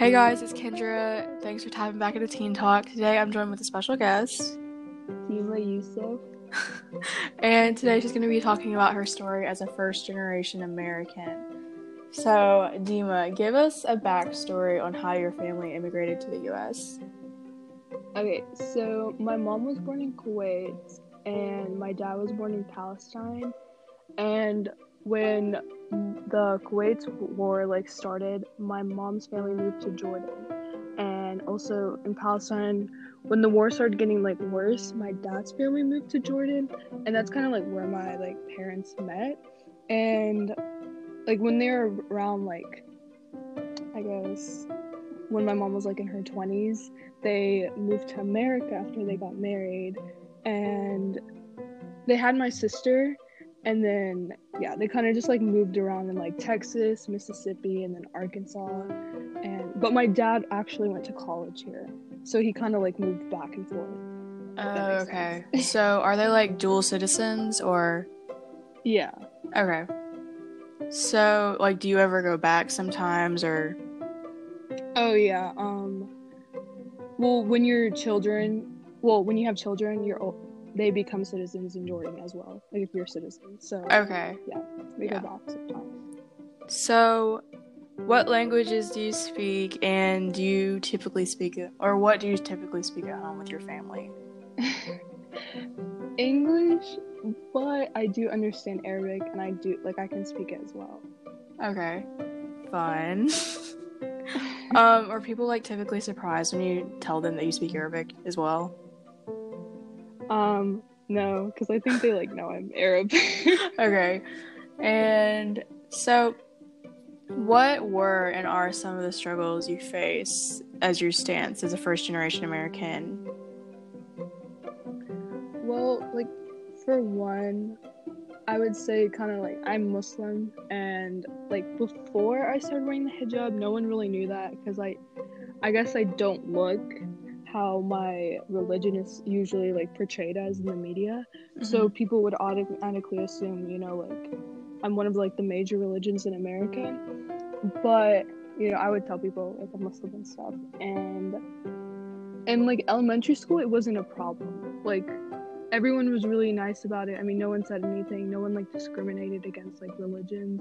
Hey guys, it's Kendra. Thanks for tapping back into Teen Talk. Today I'm joined with a special guest. Demah Yousef. and today she's going to be talking about her story as a first generation American. So, Demah, give us a backstory on how your family immigrated to the US. Okay, so my mom was born in Kuwait and my dad was born in Palestine. And when the Kuwait war like started, my mom's family moved to Jordan. And also in Palestine, when the war started getting like worse, my dad's family moved to Jordan, and that's kind of like where my like parents met. And like when they were around like I guess when my mom was like in her 20s, they moved to America after they got married and they had my sister and then yeah they kind of just like moved around in like texas mississippi and then arkansas. And but my dad actually went to college here so he kind of like moved back and forth oh okay. so are they like dual citizens or? Yeah. Okay. So like do you ever go back sometimes or? Oh yeah um well when you're children well when you have children you're they become citizens in Jordan as well, like if you're a citizen. So okay, yeah, we yeah. go back sometimes. So, what languages do you speak, and do you typically speak or what do you typically speak at home with your family? English, but I do understand Arabic, and I do like I can speak it as well. Okay, fun. um, are people like typically surprised when you tell them that you speak Arabic as well? Um, no, because I think they like know I'm Arab. okay. And so, what were and are some of the struggles you face as your stance as a first generation American? Well, like, for one, I would say kind of like I'm Muslim, and like before I started wearing the hijab, no one really knew that because I, I guess I don't look how my religion is usually like portrayed as in the media. Mm-hmm. So people would automatically assume, you know, like I'm one of like the major religions in America. But, you know, I would tell people like I'm Muslim and stuff. And in like elementary school it wasn't a problem. Like everyone was really nice about it. I mean, no one said anything. No one like discriminated against like religions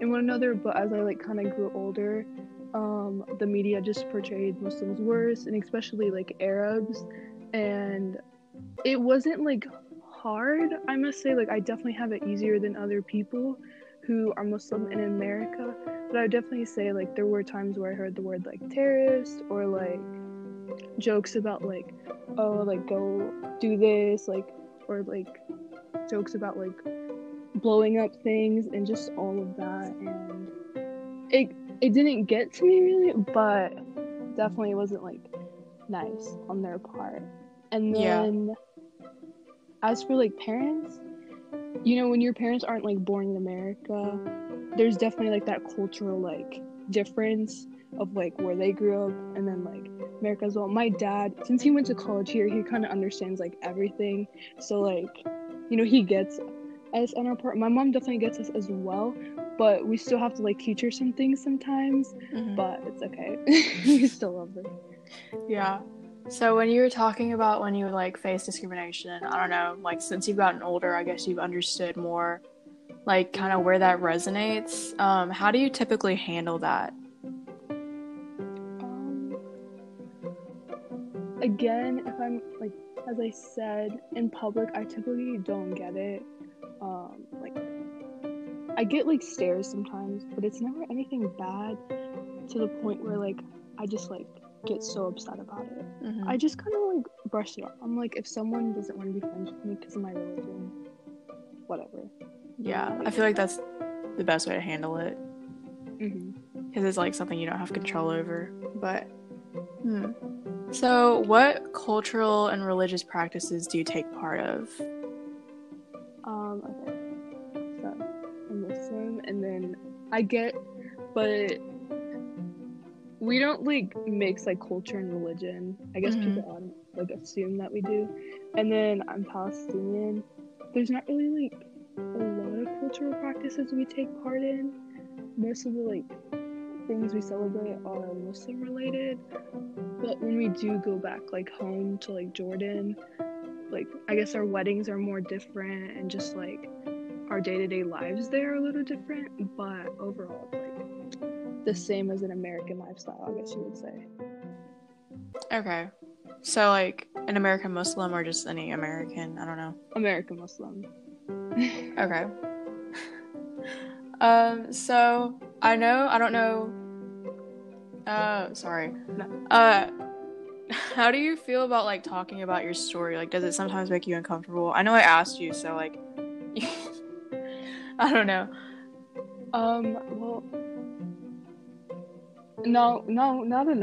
and one another. But as I like kind of grew older, um, the media just portrayed Muslims worse, and especially like Arabs. And it wasn't like hard, I must say. Like, I definitely have it easier than other people who are Muslim in America. But I would definitely say, like, there were times where I heard the word like terrorist or like jokes about like, oh, like go do this, like, or like jokes about like blowing up things and just all of that. And it it didn't get to me really, but definitely wasn't like nice on their part. And then yeah. as for like parents, you know, when your parents aren't like born in America, there's definitely like that cultural like difference of like where they grew up and then like America as well. My dad, since he went to college here, he kind of understands like everything. So like, you know, he gets us on our part. My mom definitely gets us as well, but we still have to like teach her some things sometimes. Mm-hmm. But it's okay. we still love her. Yeah. So when you were talking about when you like face discrimination, I don't know, like since you've gotten older, I guess you've understood more like kind of where that resonates. Um, how do you typically handle that? Um, again, if I'm like as I said in public, I typically don't get it. Um, like I get like stares sometimes, but it's never anything bad to the point where like I just like get so upset about it. Mm-hmm. I just kind of like brush it off. I'm like, if someone doesn't want to be friends with me because of my religion, whatever. Yeah, like, I feel like that's the best way to handle it. Because mm-hmm. it's like something you don't have control over. But, hmm. So, what cultural and religious practices do you take part of? Um, okay and then I get, but we don't like mix like culture and religion. I guess mm-hmm. people like assume that we do. And then I'm Palestinian. There's not really like a lot of cultural practices we take part in. Most of the like things we celebrate are Muslim related. But when we do go back like home to like Jordan, like I guess our weddings are more different and just like our day-to-day lives there are a little different, but overall like the same as an American lifestyle, I guess you would say. Okay. So like an American Muslim or just any American, I don't know. American Muslim. okay. um so I know I don't know uh sorry. Uh how do you feel about like talking about your story? Like does it sometimes make you uncomfortable? I know I asked you, so like I don't know. Um well no no not at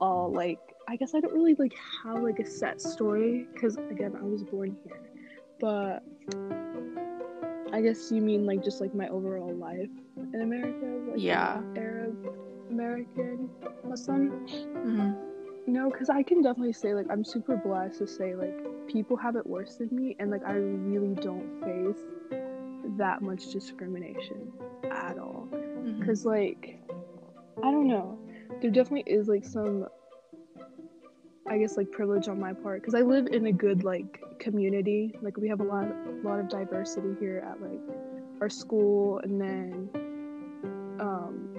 all like I guess I don't really like have like a set story because again I was born here, but I guess you mean like just like my overall life in America, like yeah, Arab American Muslim. Mm-hmm. No, because I can definitely say like I'm super blessed to say like people have it worse than me, and like I really don't face that much discrimination at all. Because mm-hmm. like I don't know, there definitely is like some I guess like privilege on my part because I live in a good like community. Like we have a lot lot of diversity here at like our school and then um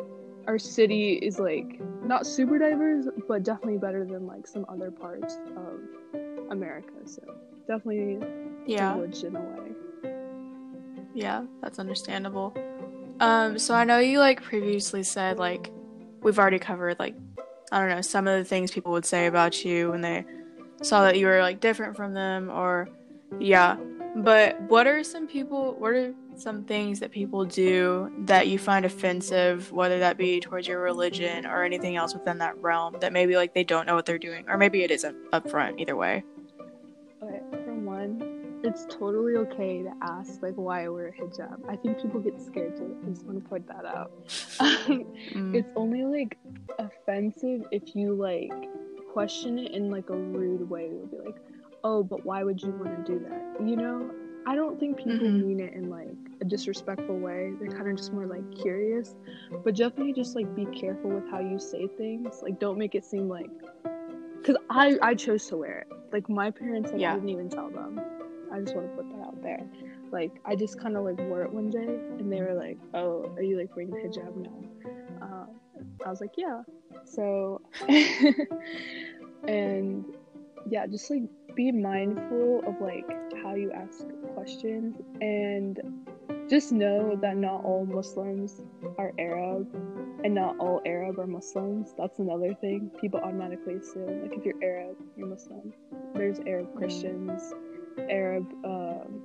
our city is like not super diverse but definitely better than like some other parts of America. So definitely yeah. privileged in a way. Yeah, that's understandable. Um so I know you like previously said like we've already covered like I don't know, some of the things people would say about you when they saw that you were like different from them or yeah. But what are some people what are some things that people do that you find offensive, whether that be towards your religion or anything else within that realm that maybe like they don't know what they're doing or maybe it isn't upfront either way. Okay, for one, it's totally okay to ask like why I wear a hijab. I think people get scared to. I just want to point that out. mm. It's only like offensive if you like question it in like a rude way. You'll be like, "Oh, but why would you want to do that?" You know. I don't think people mm-hmm. mean it in like a disrespectful way. They're kind of just more like curious, but definitely just like be careful with how you say things. Like, don't make it seem like because I I chose to wear it. Like my parents, like, yeah. I didn't even tell them. I just want to put that out there. Like, I just kind of like wore it one day, and they were like, "Oh, are you like wearing the hijab now?" Uh, I was like, "Yeah." So, and yeah, just like be mindful of like how you ask questions, and just know that not all Muslims are Arab, and not all Arab are Muslims. That's another thing people automatically assume. Like, if you're Arab, you're Muslim. There's Arab Christians. Arab um,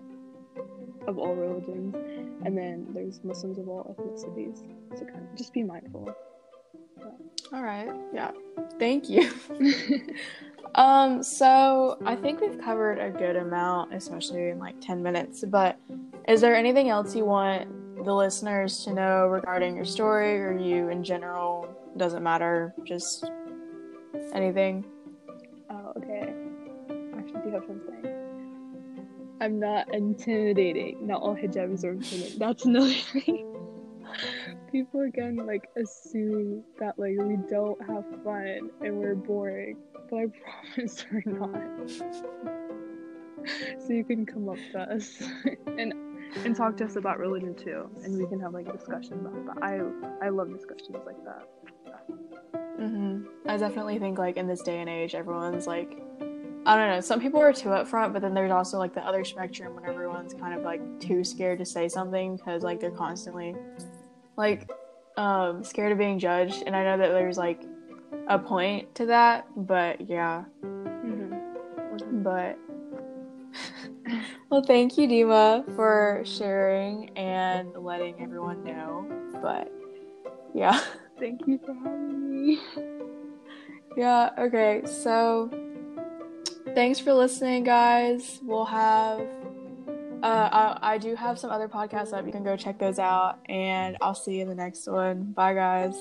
of all religions, and then there's Muslims of all ethnicities. So kind of just be mindful. All right. Yeah. Thank you. um. So I think we've covered a good amount, especially in like ten minutes. But is there anything else you want the listeners to know regarding your story or you in general? Doesn't matter. Just anything. Oh, okay. Actually, do have something? I'm not intimidating. Not all hijabis are intimidating. That's another thing. People again like assume that like we don't have fun and we're boring, but I promise we're not. so you can come up to us and and talk to us about religion too, and we can have like a discussion about that. I I love discussions like that. Mhm. I definitely think like in this day and age, everyone's like I don't know. Some people are too upfront, but then there's also like the other spectrum when everyone's kind of like too scared to say something because like they're constantly like um scared of being judged. And I know that there's like a point to that, but yeah. Mm-hmm. But well, thank you, Demah, for sharing and letting everyone know. But yeah. Thank you for having me. Yeah, okay. So thanks for listening, guys. We'll have. Uh, I, I do have some other podcasts up. You can go check those out, and I'll see you in the next one. Bye, guys.